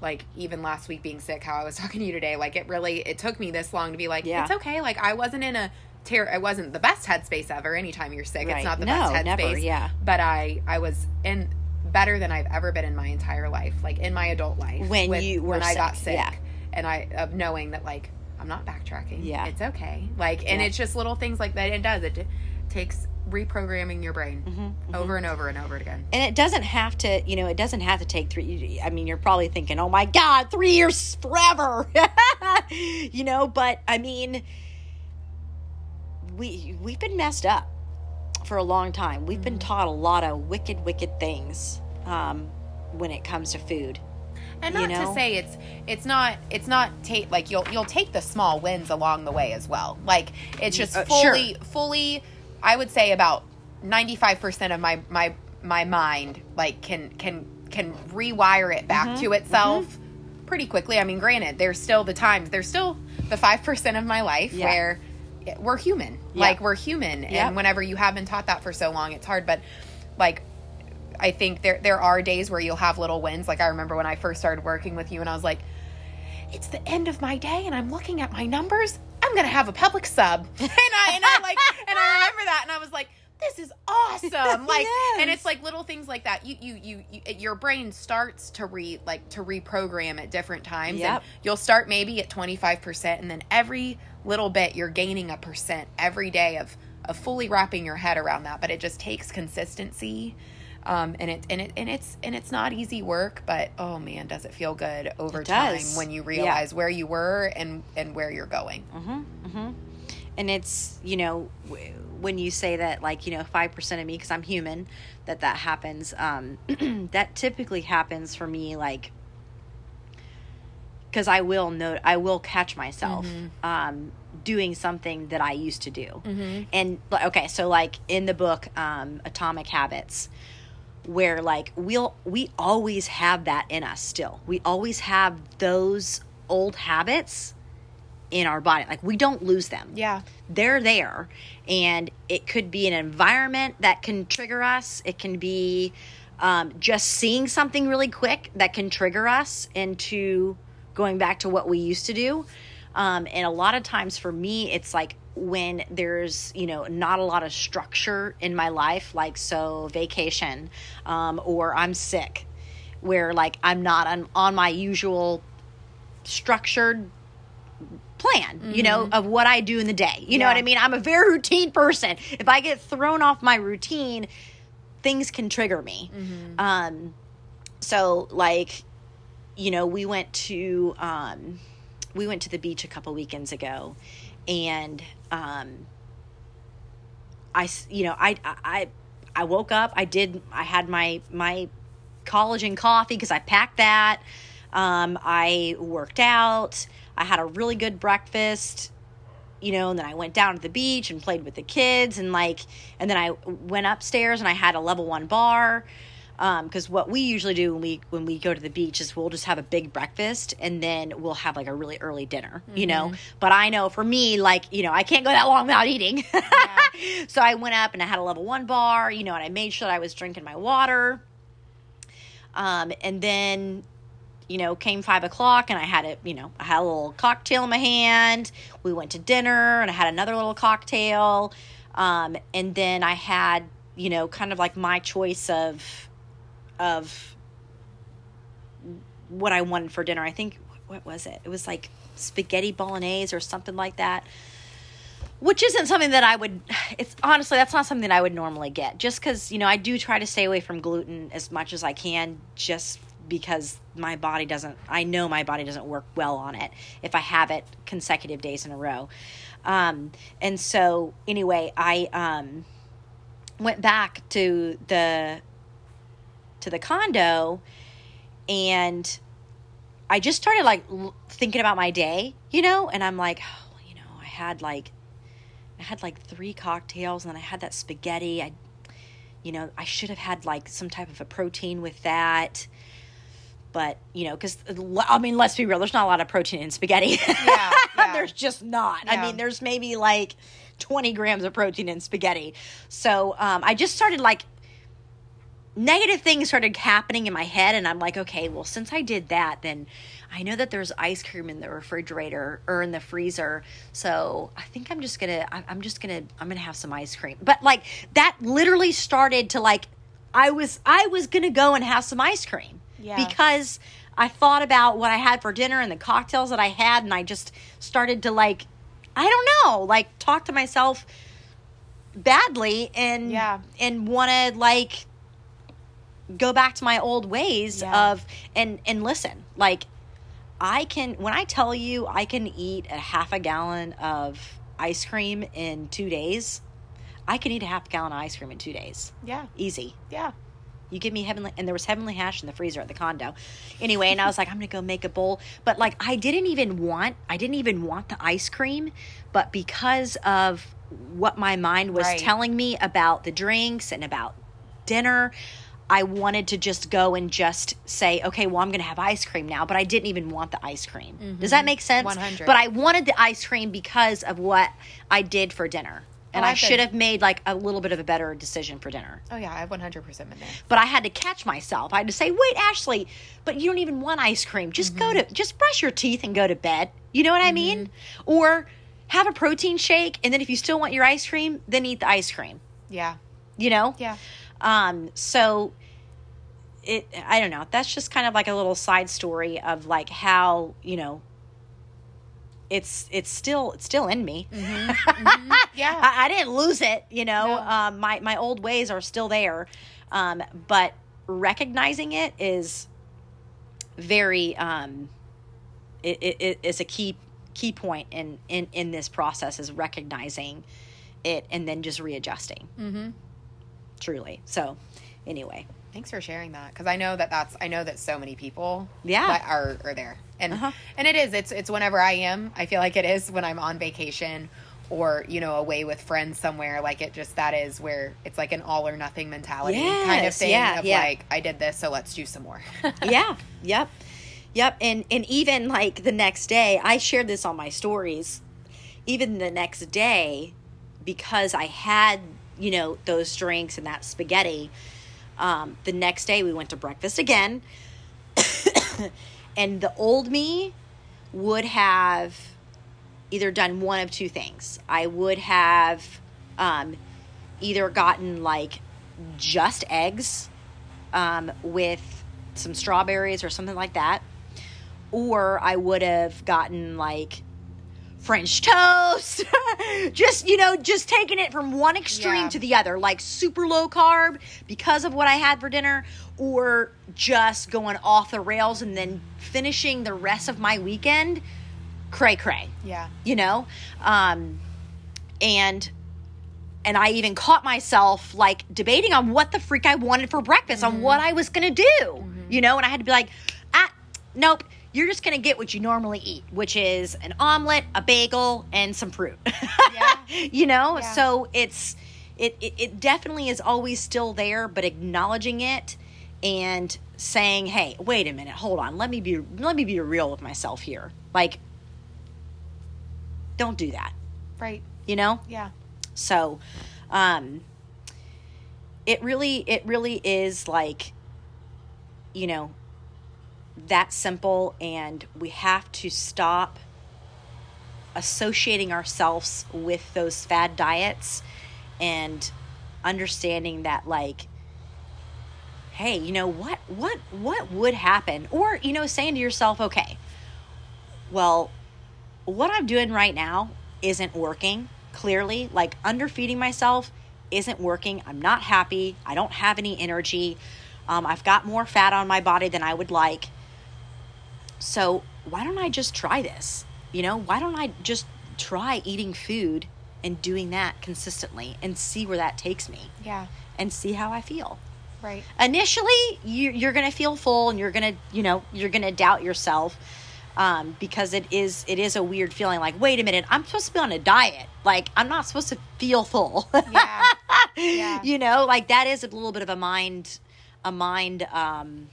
like even last week being sick how i was (laughs) talking to you today like it really it took me this long to be like Yeah. it's okay like i wasn't in a tear i wasn't the best headspace ever anytime you're sick Right. it's not the No, best headspace never, yeah. but i i was in better than i've ever been in my entire life like in my adult life When with- you were when i got sick, sick yeah. and i of knowing that like i'm not backtracking. Yeah. it's okay. Like and Yeah. it's just little things like that. It does. It takes reprogramming your brain Mm-hmm, over and over and over again. And it doesn't have to you know it doesn't have to take three i mean you're probably thinking oh my god three years forever. (laughs) You know but i mean we we've been messed up for a long time. We've been taught a lot of wicked wicked things um, when it comes to food and You not know? to say it's it's not it's not take like you'll you'll take the small wins along the way as well like it's just Uh, sure. fully fully i would say about 95% of my my my mind like can can can rewire it back Mm-hmm. to itself pretty quickly i mean granted there's still the times there's still the 5% of my life Yeah. where we're human like we're human Yep. and whenever you have been taught that for so long it's hard but like I think there there are days where you'll have little wins. Like I remember when I first started working with you, and I was like, "It's the end of my day, and I'm looking at my numbers. I'm gonna have a Publix sub." (laughs) And I and I like and I remember that, and I was like, "This is awesome!" (laughs) Like, and it's like little things like that. You you you, you your brain starts to re like to reprogram at different times. Yep. And you'll start maybe at 25%, and then every little bit you're gaining a percent every day of of fully wrapping your head around that but it just takes consistency um, and it and it and it's and it's not easy work but oh man does it feel good over time when you Yeah. realize where you were and and where you're going. And it's you know when you say that like you know 5% of me because i'm human that that happens um (clears throat) that typically happens for me like because i will note i will catch myself um doing something that i used to do. And okay so like in the book um atomic habits where like we'll we always have that in us still. We always have those old habits in our body. Like we don't lose them. Yeah. They're there and it could be an environment that can trigger us. It can be um, just seeing something really quick that can trigger us into going back to what we used to do. Um, and a lot of times for me it's like when there's you know not a lot of structure in my life like so vacation um, or i'm sick where like i'm not on, on my usual structured plan, you know, of what I do in the day. You know what I mean? I'm a very routine person. If I get thrown off my routine, things can trigger me. Um, so like, you know, we went to um, we went to the beach a couple weekends ago, and um, I, you know, I, I, I woke up. I did. I had my my collagen coffee because I packed that. Um, I worked out. I had a really good breakfast, you know, and then I went down to the beach and played with the kids, and like, and then I went upstairs and I had a level one bar. Because what we usually do when we when we go to the beach is we'll just have a big breakfast and then we'll have like a really early dinner, you know. But I know for me, like you know, I can't go that long without eating. (laughs) so I went up and I had a level one bar, you know, and I made sure that I was drinking my water. Um, and then, you know, came five o'clock and I had a, you know, I had a little cocktail in my hand. We went to dinner and I had another little cocktail. Um, and then I had, you know, kind of like my choice of, of what I wanted for dinner. I think, what was it? It was like spaghetti bolognese or something like that which isn't something that I would. It's honestly that's not something that I would normally get. Just because you know I do try to stay away from gluten as much as I can, just because my body doesn't. I know my body doesn't work well on it if I have it consecutive days in a row. Um, and so anyway, I um, went back to the to the condo, and I just started like l- thinking about my day, you know, and I'm like, oh, you know, I had like I had like three cocktails and then I had that spaghetti. I, you know, I should have had like some type of a protein with that. But, you know, because, I mean, let's be real, there's not a lot of protein in spaghetti. Yeah, (laughs) yeah. there's just not. I mean, there's maybe like 20 grams of protein in spaghetti. So um, I just started like, negative things started happening in my head and i'm like okay well since i did that then i know that there's ice cream in the refrigerator or in the freezer so i think i'm just gonna i'm just gonna i'm gonna have some ice cream but like that literally started to like i was i was gonna go and have some ice cream Yeah. because i thought about what i had for dinner and the cocktails that i had and i just started to like i don't know like talk to myself badly and Yeah. and want to like go back to my old ways Yeah. of and and listen like i can when i tell you i can eat a half a gallon of ice cream in two days i can eat a half gallon of ice cream in two days Yeah. easy Yeah. you give me heavenly and there was heavenly hash in the freezer at the condo anyway and i was like i'm gonna go make a bowl but like i didn't even want i didn't even want the ice cream but because of what my mind was Right. telling me about the drinks and about dinner i wanted to just go and just say okay well i'm gonna have ice cream now but i didn't even want the ice cream does that make sense 100. but i wanted the ice cream because of what i did for dinner and Oh, I I've should have made like a little bit of a better decision for dinner. Oh yeah, I've 100 percent been there. But I had to catch myself. I had to say, "Wait, Ashley, but you don't even want ice cream. Just go Mm-hmm. to just brush your teeth and go to bed." You know what I mean? Or have a protein shake and then if you still want your ice cream, then eat the ice cream. Yeah, You know? yeah, Um, so it I don't know. That's just kind of like a little side story of like how, you know, it's it's still it's still in me. (laughs) yeah. I, I didn't lose it, you know. No. Um, my my old ways are still there, um, but recognizing it is very um, it, it, it is a key key point in in in this process is recognizing it and then just readjusting. Mm-hmm. Truly. So, anyway, Thanks for sharing that because I know that that's I know that so many people Yeah. are are there and Uh-huh. and it is it's it's whenever I am I feel like it is when I'm on vacation or you know away with friends somewhere like it just that is where it's like an all or nothing mentality kind of thing yeah, of yeah. like I did this so let's do some more (laughs) yeah yep yep and and even like the next day i shared this on my stories even the next day because i had you know those drinks and that spaghetti um, the next day we went to breakfast again (coughs) and the old me would have either done one of two things i would have um, either gotten like just eggs um, with some strawberries or something like that. Or I would have gotten like French toast. (laughs) just, you know, just taking it from one extreme Yeah. to the other, like super low carb because of what I had for dinner, or just going off the rails and then finishing the rest of my weekend cray cray yeah. you know? Um and and i even caught myself like debating on what the freak i wanted for breakfast on what i was gonna do you know? And i had to be like ah nope you're just gonna get what you normally eat which is an omelet a bagel and some fruit. (laughs) Yeah. you know? Yeah. so it's it, it it definitely is always still there but acknowledging it and saying hey wait a minute hold on let me be let me be real with myself here. Like don't do that. Right. You know? Yeah. So um it really it really is like you know that simple and we have to stop associating ourselves with those fad diets and understanding that like hey you know what what what would happen? Or you know saying to yourself okay well what i'm doing right now isn't working clearly. Like underfeeding myself isn't working. I'm not happy. I don't have any energy. Um, i've got more fat on my body than i would like so why don't i just try this? You know why don't i just try eating food and doing that consistently and see where that takes me? Yeah. And see how i feel. Right. Initially you, you're gonna feel full and you're gonna you know you're gonna doubt yourself um, because it is it is a weird feeling like wait a minute i'm supposed to be on a diet. Like i'm not supposed to feel full. Yeah. (laughs) Yeah. you know like that is a little bit of a mind a mind um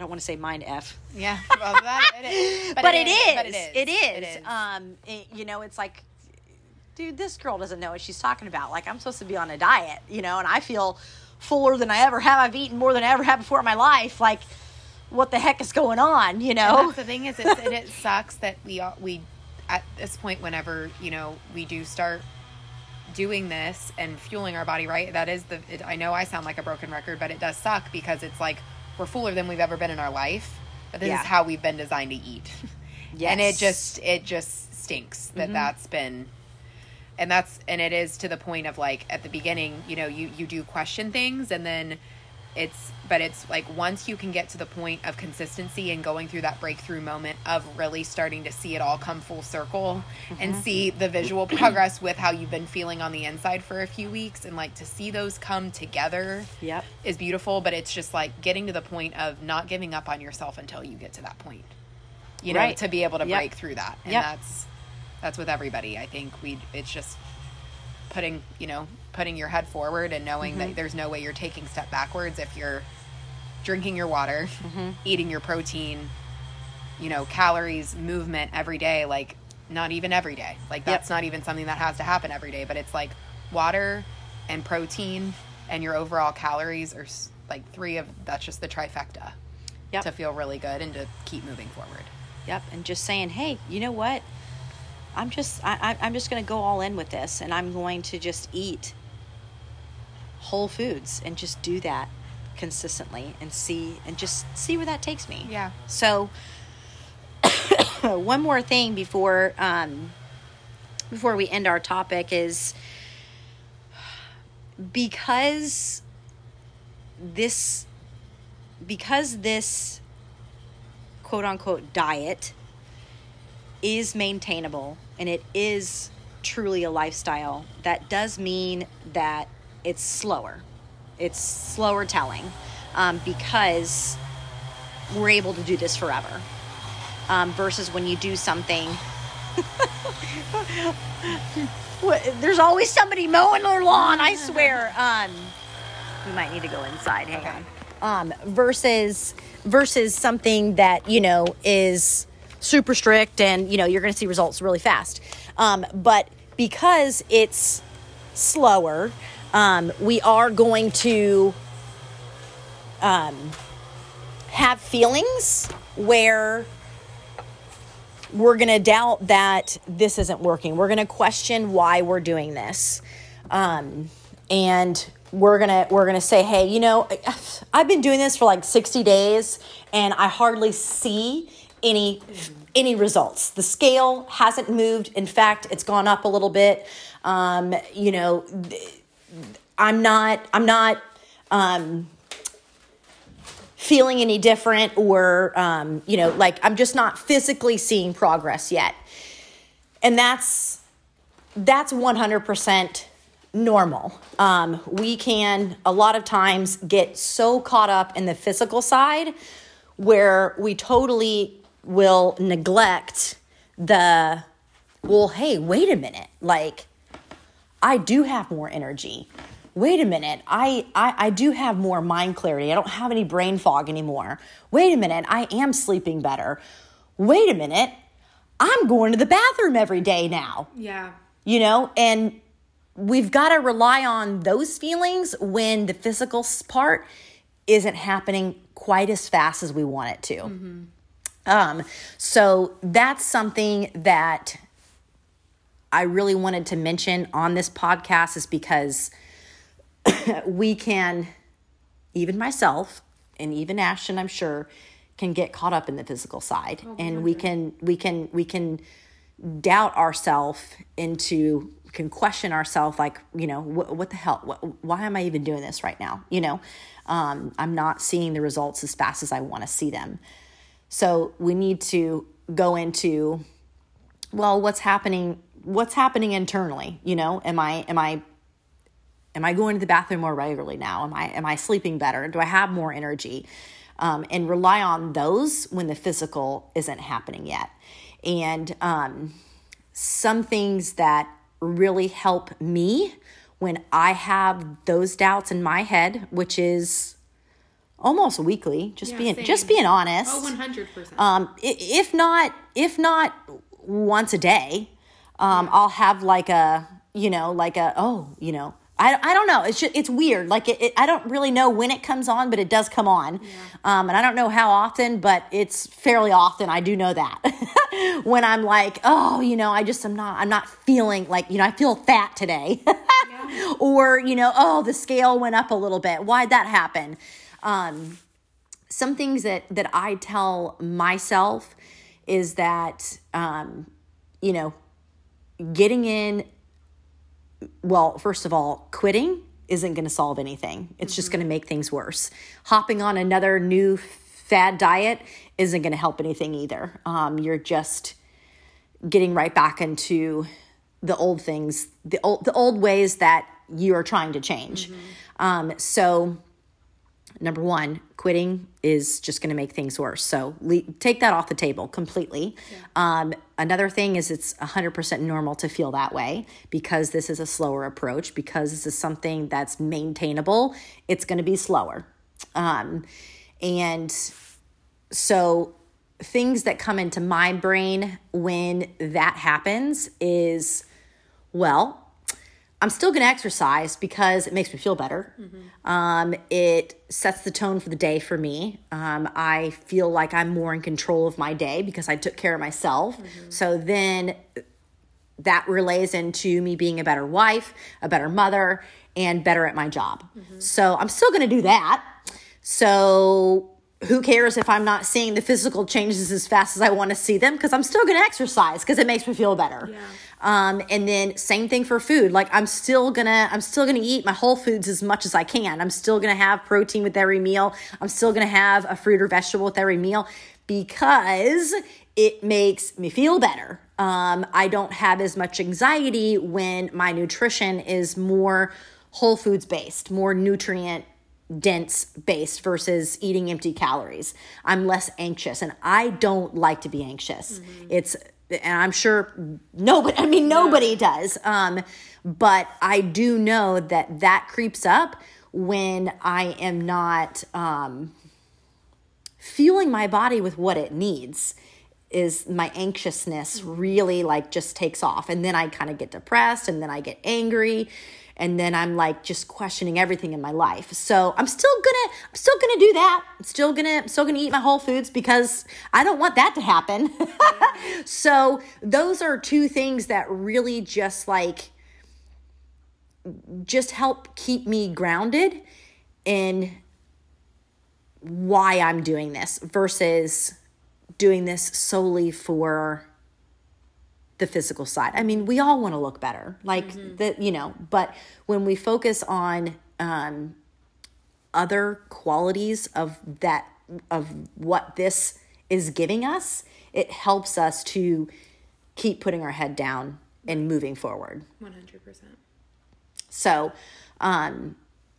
i don't want to say mind f yeah well, that, it is. (laughs) but, it, is. but it is It is. It is. Um, it- you know, it's like, dude, this girl doesn't know what she's talking about. Like, I'm supposed to be on a diet, you know, and I feel fuller than I ever have. I've eaten more than I ever have before in my life. Like, what the heck is going on? You And know? the thing is, it's, it, it sucks that we all- we at this point, whenever you know we do start doing this and fueling our body right, that is the. It, I know I sound like a broken record, but it does suck because it's like we're fuller than we've ever been in our life. But this Yeah. is how we've been designed to eat, Yes. (laughs) and it just it just stinks that Mm-hmm. that's been. And that's and it is to the point of like at the beginning, you know, you you do question things and then it's but it's like once you can get to the point of consistency and going through that breakthrough moment of really starting to see it all come full circle and mm-hmm. see the visual (clears throat) progress with how you've been feeling on the inside for a few weeks and like to see those come together Yep. is beautiful but it's just like getting to the point of not giving up on yourself until you get to that point you know Right. to be able to Yep. break through that and Yep. that's that's with everybody i think we it's just putting you know putting your head forward and knowing Mm-hmm. that there's no way you're taking step backwards if you're drinking your water Mm-hmm. eating your protein you know calories movement every day like not even every day. Like that's not even something that has to happen every day, but it's like water and protein and your overall calories are like three of that's just the trifecta Yep. to feel really good and to keep moving forward. Yep, and just saying, hey, you know what? I'm just I, I- I'm just going to go all in with this, and I'm going to just eat whole foods and just do that consistently and see and just see where that takes me. Yeah. So, (coughs) one more thing before um, before we end our topic is because this because this quote unquote diet is maintainable and it is truly a lifestyle, that does mean that it's slower. It's slower telling um, because we're able to do this forever. Um, versus when you do something. (laughs) What- There's always somebody mowing their lawn, I swear. Um, we might need to go inside. Hang Okay. on. Um, versus versus something that you know is super strict and you know you're going to see results really fast. Um, but because it's slower, um, we are going to um, have feelings where we're going to doubt that this isn't working. We're going to question why we're doing this. Um, and we're going to we're going to say, "Hey, you know, (sighs) I've been doing this for like 60 days and I hardly see any any results. The scale hasn't moved. In fact, it's gone up a little bit. Um, you know, th- I'm not I'm not um feeling any different or um, you know like i'm just not physically seeing progress yet. And that's that's 100% normal. Um, we can a lot of times get so caught up in the physical side where we totally will neglect the well hey wait a minute. Like I do have more energy. Wait a minute, I, I, I do have more mind clarity. I don't have any brain fog anymore. Wait a minute, I am sleeping better. Wait a minute, I'm going to the bathroom every day now. Yeah. You know, and we've got to rely on those feelings when the physical part isn't happening quite as fast as we want it to. Um, so that's something that I really wanted to mention on this podcast is because (coughs) we can, even myself and even Ashton, I'm sure, can get caught up in the physical side, and we can we can we can doubt ourselves into can question ourselves like you know what, what the hell? What, why am i even doing this right now? You know? Um, i'm not seeing the results as fast as i want to see them. So we need to go into well what's happening what's happening internally you know? Am i am i am i going to the bathroom more regularly now? Am i am i sleeping better? Do i have more energy? Um, and rely on those when the physical isn't happening yet. And um, some things that really help me when i have those doubts in my head which is almost weekly just Yeah, being same. just being honest. Oh, 100%. um, if not if not once a day um, i'll have like a you know like a oh you know i, I don't know. It's just it's weird. Like it, it, i don't really know when it comes on but it does come on. Um, and i don't know how often but it's fairly often. I do know that. (laughs) When i'm like oh you know i just i'm not i'm not feeling like you know i feel fat today. (laughs) Or you know oh the scale went up a little bit. Why'd that happen? Um, some things that that I tell myself is that um, you know getting in well first of all quitting isn't going to solve anything. It's just going to make things worse. Hopping on another new fad diet isn't going to help anything either. Um, you're just getting right back into the old things the old the old ways that you are trying to change. Um, so number one, quitting is just going to make things worse. So le- take that off the table completely. Um, another thing is it's 100% normal to feel that way because this is a slower approach, because this is something that's maintainable, it's going to be slower. Um, and so things that come into my brain when that happens is well, I'm still going to exercise because it makes me feel better. Um, it sets the tone for the day for me. Um, I feel like I'm more in control of my day because I took care of myself. So then that relays into me being a better wife, a better mother, and better at my job. So I'm still going to do that. So who cares if I'm not seeing the physical changes as fast as I want to see them because I'm still going to exercise because it makes me feel better. Um, and then same thing for food. Like I'm still gonna, I'm still gonna eat my whole foods as much as I can. I'm still gonna have protein with every meal. I'm still gonna have a fruit or vegetable with every meal because it makes me feel better. Um, I don't have as much anxiety when my nutrition is more whole foods based, more nutrient dense based versus eating empty calories. I'm less anxious and I don't like to be anxious. It's and I'm sure nobody I mean nobody does. Um but I do know that that creeps up when I am not um fueling my body with what it needs is my anxiousness really like just takes off and then I kind of get depressed and then I get angry and then I'm like just questioning everything in my life. So I'm still gonna I'm still gonna do that. I'm still gonna I'm still gonna eat my whole foods because I don't want that to happen. (laughs) so those are two things that really just like just help keep me grounded in why I'm doing this versus doing this solely for the physical side. I mean, we all want to look better, like Mm-hmm. the you know, but when we focus on um, other qualities of that of what this is giving us, it helps us to keep putting our head down and moving forward. 100%. So, um,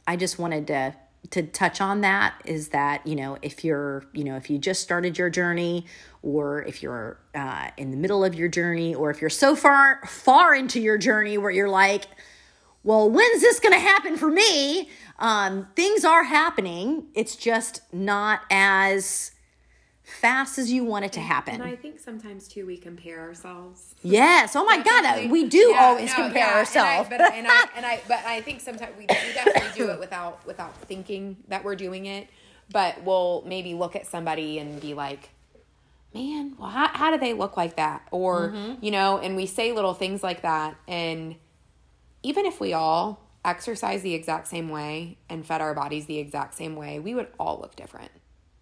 I just wanted to to touch on that is that you know if you're you know if you just started your journey or if you're uh, in the middle of your journey or if you're so far far into your journey where you're like well when's this going to happen for me? Um, things are happening. It's just not as fast as you want it to happen And I think sometimes too we compare ourselves. yes oh my god we do Yeah, always no, compare yeah, ourselves And and, I, (laughs) and I, but I think sometimes we, we definitely do it without without thinking that we're doing it. But we'll maybe look at somebody and be like, "Man, well, how, how do they look like that?" Or Mm-hmm. you know, and we say little things like that. And even if we all exercise the exact same way and fed our bodies the exact same way, we would all look different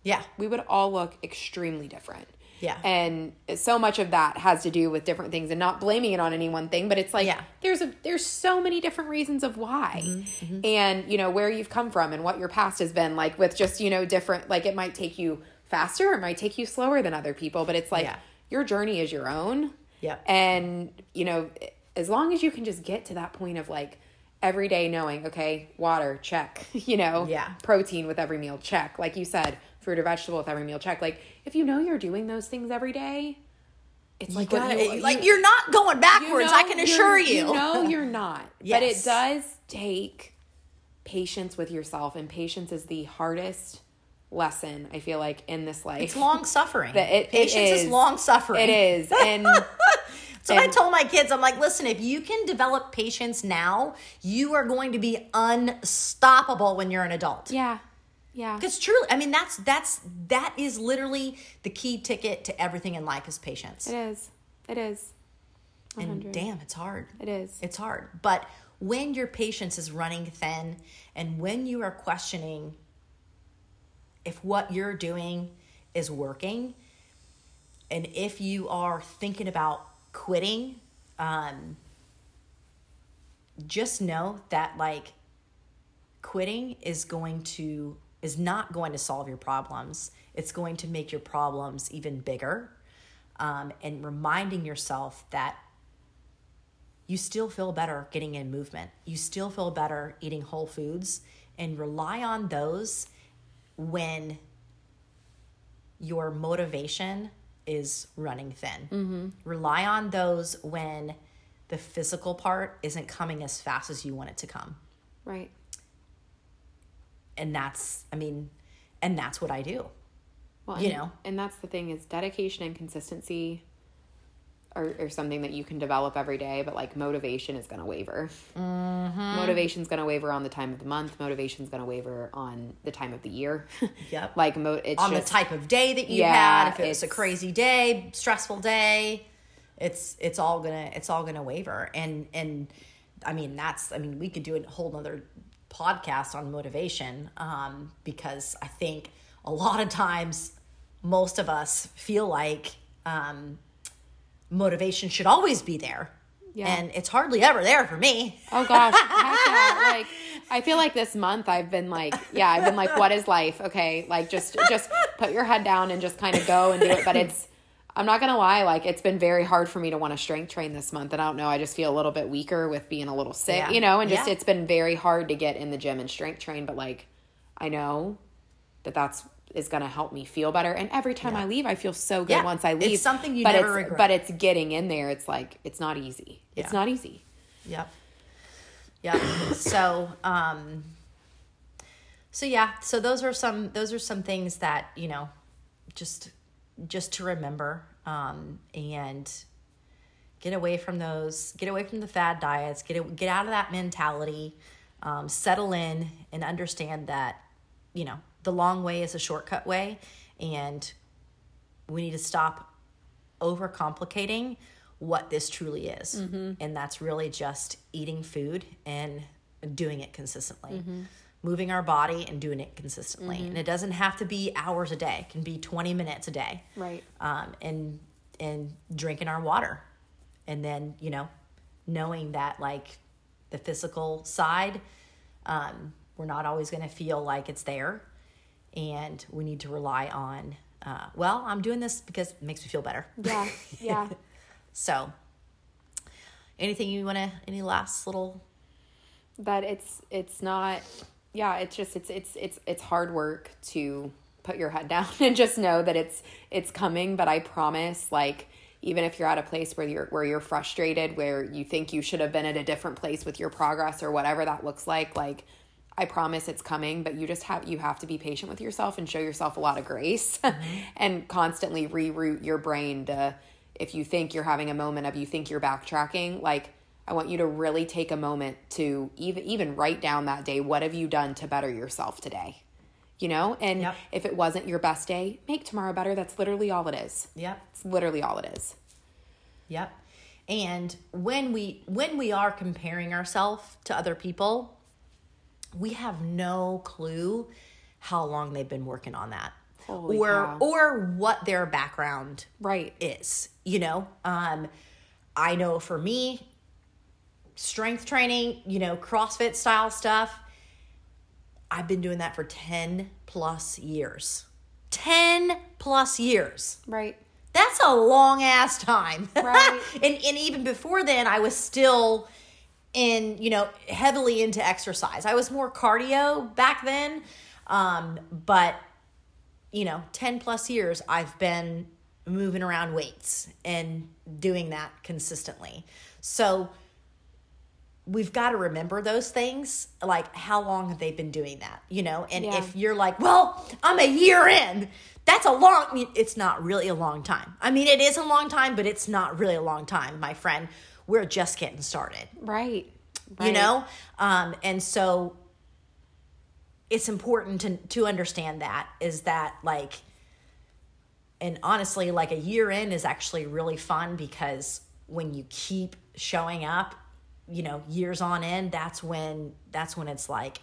yeah we would all look extremely different. Yeah. And so much of that has to do with different things and not blaming it on any one thing, but it's like Yeah. there's a there's so many different reasons of why. Mm-hmm, And you know, where you've come from and what your past has been like with just, you know, different like it might take you faster, it might take you slower than other people, but it's like Yeah. your journey is your own. yeah And you know, as long as you can just get to that point of like every day knowing, okay, water, check, (laughs) you know, Yeah. protein with every meal, check. Like you said, fruit or vegetable with every meal, check. Like if you know you're doing those things every day, it's like Gotta- you, like you- you're not going you backwards. I can assure you. You know (laughs) you're not. But it does take patience with yourself, and patience is the hardest lesson I feel like in this life. It's long suffering. (laughs) That it- it Patience is, is. long suffering. It is, and So I told my kids, I'm like, listen, if you can develop patience now, you are going to be unstoppable when you're an adult. yeah, yeah, Because truly, I mean, that's that's that is literally the key ticket to everything in life is patience. it is, it is, And damn, it's hard. it is. It's hard. But when your patience is running thin and when you are questioning if what you're doing is working and if you are thinking about quitting, um, just know that like quitting is going to is not going to solve your problems it's going to make your problems even bigger um, and reminding yourself that you still feel better getting in movement. You still feel better eating whole foods and rely on those when your motivation is running thin. Mm-hmm. Rely on those when the physical part isn't coming as fast as you want it to come. Right. And that's, I mean, and that's what I do. Well, you and- know. and that's the thing is dedication and consistency are, are something that you can develop every day, but like motivation is going to waver. Mm-hmm. Motivation's going to waver on the time of the month. Motivation's going to waver on the time of the year. (laughs) Yep. like mo- it's on just, the type of day that you Yeah, had if it was a crazy day stressful day it's it's all gonna it's all gonna waver and and i mean that's i mean we could do a whole nother podcast on motivation um because i think a lot of times most of us feel like um motivation should always be there Yeah. and it's hardly ever there for me Oh gosh, (laughs) yeah. Like I feel like this month I've been like, yeah, I've been like, what is life? Okay, like just just put your head down and just kind of go and do it. But it's I'm not gonna lie, like it's been very hard for me to want to strength train this month, and I don't know, I just feel a little bit weaker with being a little sick, Yeah. you know, and just it's been very hard to get in the gym and strength train. But like, I know that that's is gonna help me feel better, and every time I leave, I feel so good Yeah. once I leave. It's something you but never it's, regret. But it's getting in there. It's like it's not easy. It's not easy. Yep. Yep. so, um, so yeah, so those are some, those are some things that, you know, just, just to remember, um, and get away from those, get away from the fad diets, get, get out of that mentality, um, settle in and understand that, you know, the long way is a shortcut way and we need to stop overcomplicating what this truly is. And that's really just eating food and doing it consistently. Moving our body and doing it consistently. And it doesn't have to be hours a day. It can be 20 minutes a day. Right. Um, and and drinking our water. And then, you know, knowing that like the physical side, um, we're not always going to feel like it's there. And we need to rely on, uh, well, I'm doing this because it makes me feel better. Yeah. Yeah. (laughs) So, anything you want to, any last little, that it's it's not yeah it's just it's it's it's it's hard work to put your head (laughs) down and just know that it's it's coming but i promise like even if you're at a place where you're where you're frustrated where you think you should have been at a different place with your progress or whatever that looks like like i promise it's coming but you just have you have to be patient with yourself and show yourself a lot of grace (laughs) mm-hmm. and constantly reroute your brain to if you think you're having a moment of you think you're backtracking like I want you to really take a moment to even even write down that day what have you done to better yourself today. You know? And Yep. if it wasn't your best day, make tomorrow better. That's literally all it is. yep, It's literally all it is. Yep. And when we when we are comparing ourselves to other people, we have no clue how long they've been working on that. Holy or cow. or what their background Right. is, you know? Um I know for me strength training, you know, CrossFit style stuff, I've been doing that for 10 plus years. 10 plus years. Right. That's a long ass time. (laughs) Right. and and even before then I was still in, you know, heavily into exercise. I was more cardio back then. Um, but you know, 10 plus years I've been moving around weights and doing that consistently. So we've got to remember those things like how long have they been doing that you know and Yeah. if you're like well i'm a year in that's a long I mean, it's not really a long time i mean it is a long time but it's not really a long time my friend we're just getting started. Right. you know? Um and so it's important to to understand that is that like and honestly like a year in is actually really fun because when you keep showing up you know years on end that's when that's when it's like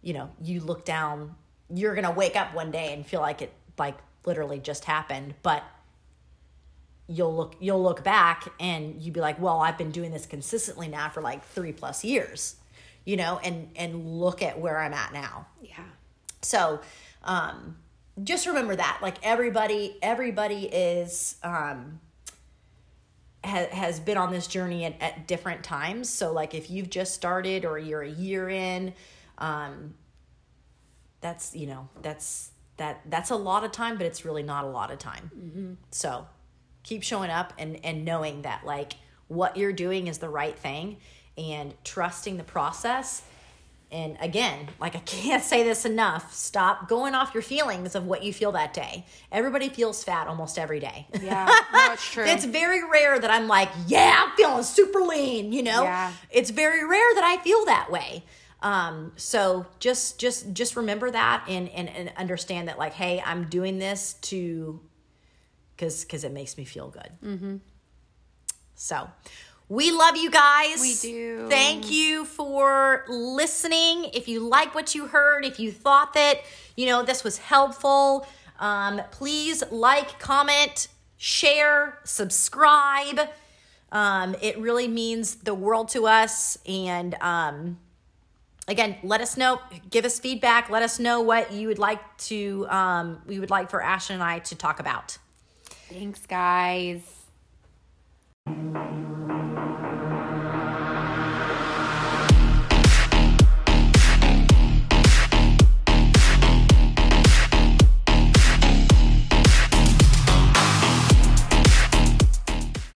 you know you look down you're gonna wake up one day and feel like it like literally just happened. But you'll look you'll look back and you'd be like well i've been doing this consistently now for like three plus years you know and and look at where i'm at now. Yeah. so um just remember that like everybody everybody is um ha- has been on this journey at, at different times. So like if you've just started or you're a year in um that's you know that's that that's a lot of time but it's really not a lot of time. So keep showing up and and knowing that like what you're doing is the right thing and trusting the process and again, like I (laughs) can't say this enough, stop going off your feelings of what you feel that day. Everybody feels fat almost every day. Yeah, no, (laughs) it's true. it's very rare that I'm like, yeah, I'm feeling super lean, you know? Yeah. It's very rare that I feel that way. Um, so just just just remember that and, and and understand that like, hey, I'm doing this to because because it makes me feel good. Mm-hmm. So we love you guys. We do. Thank you for listening. If you like what you heard, if you thought that, you know, this was helpful, um, please like, comment, share, subscribe. Um, it really means the world to us. And um, again, let us know, give us feedback, let us know what you would like to, um, we would like for Ashton and I to talk about. Thanks, guys.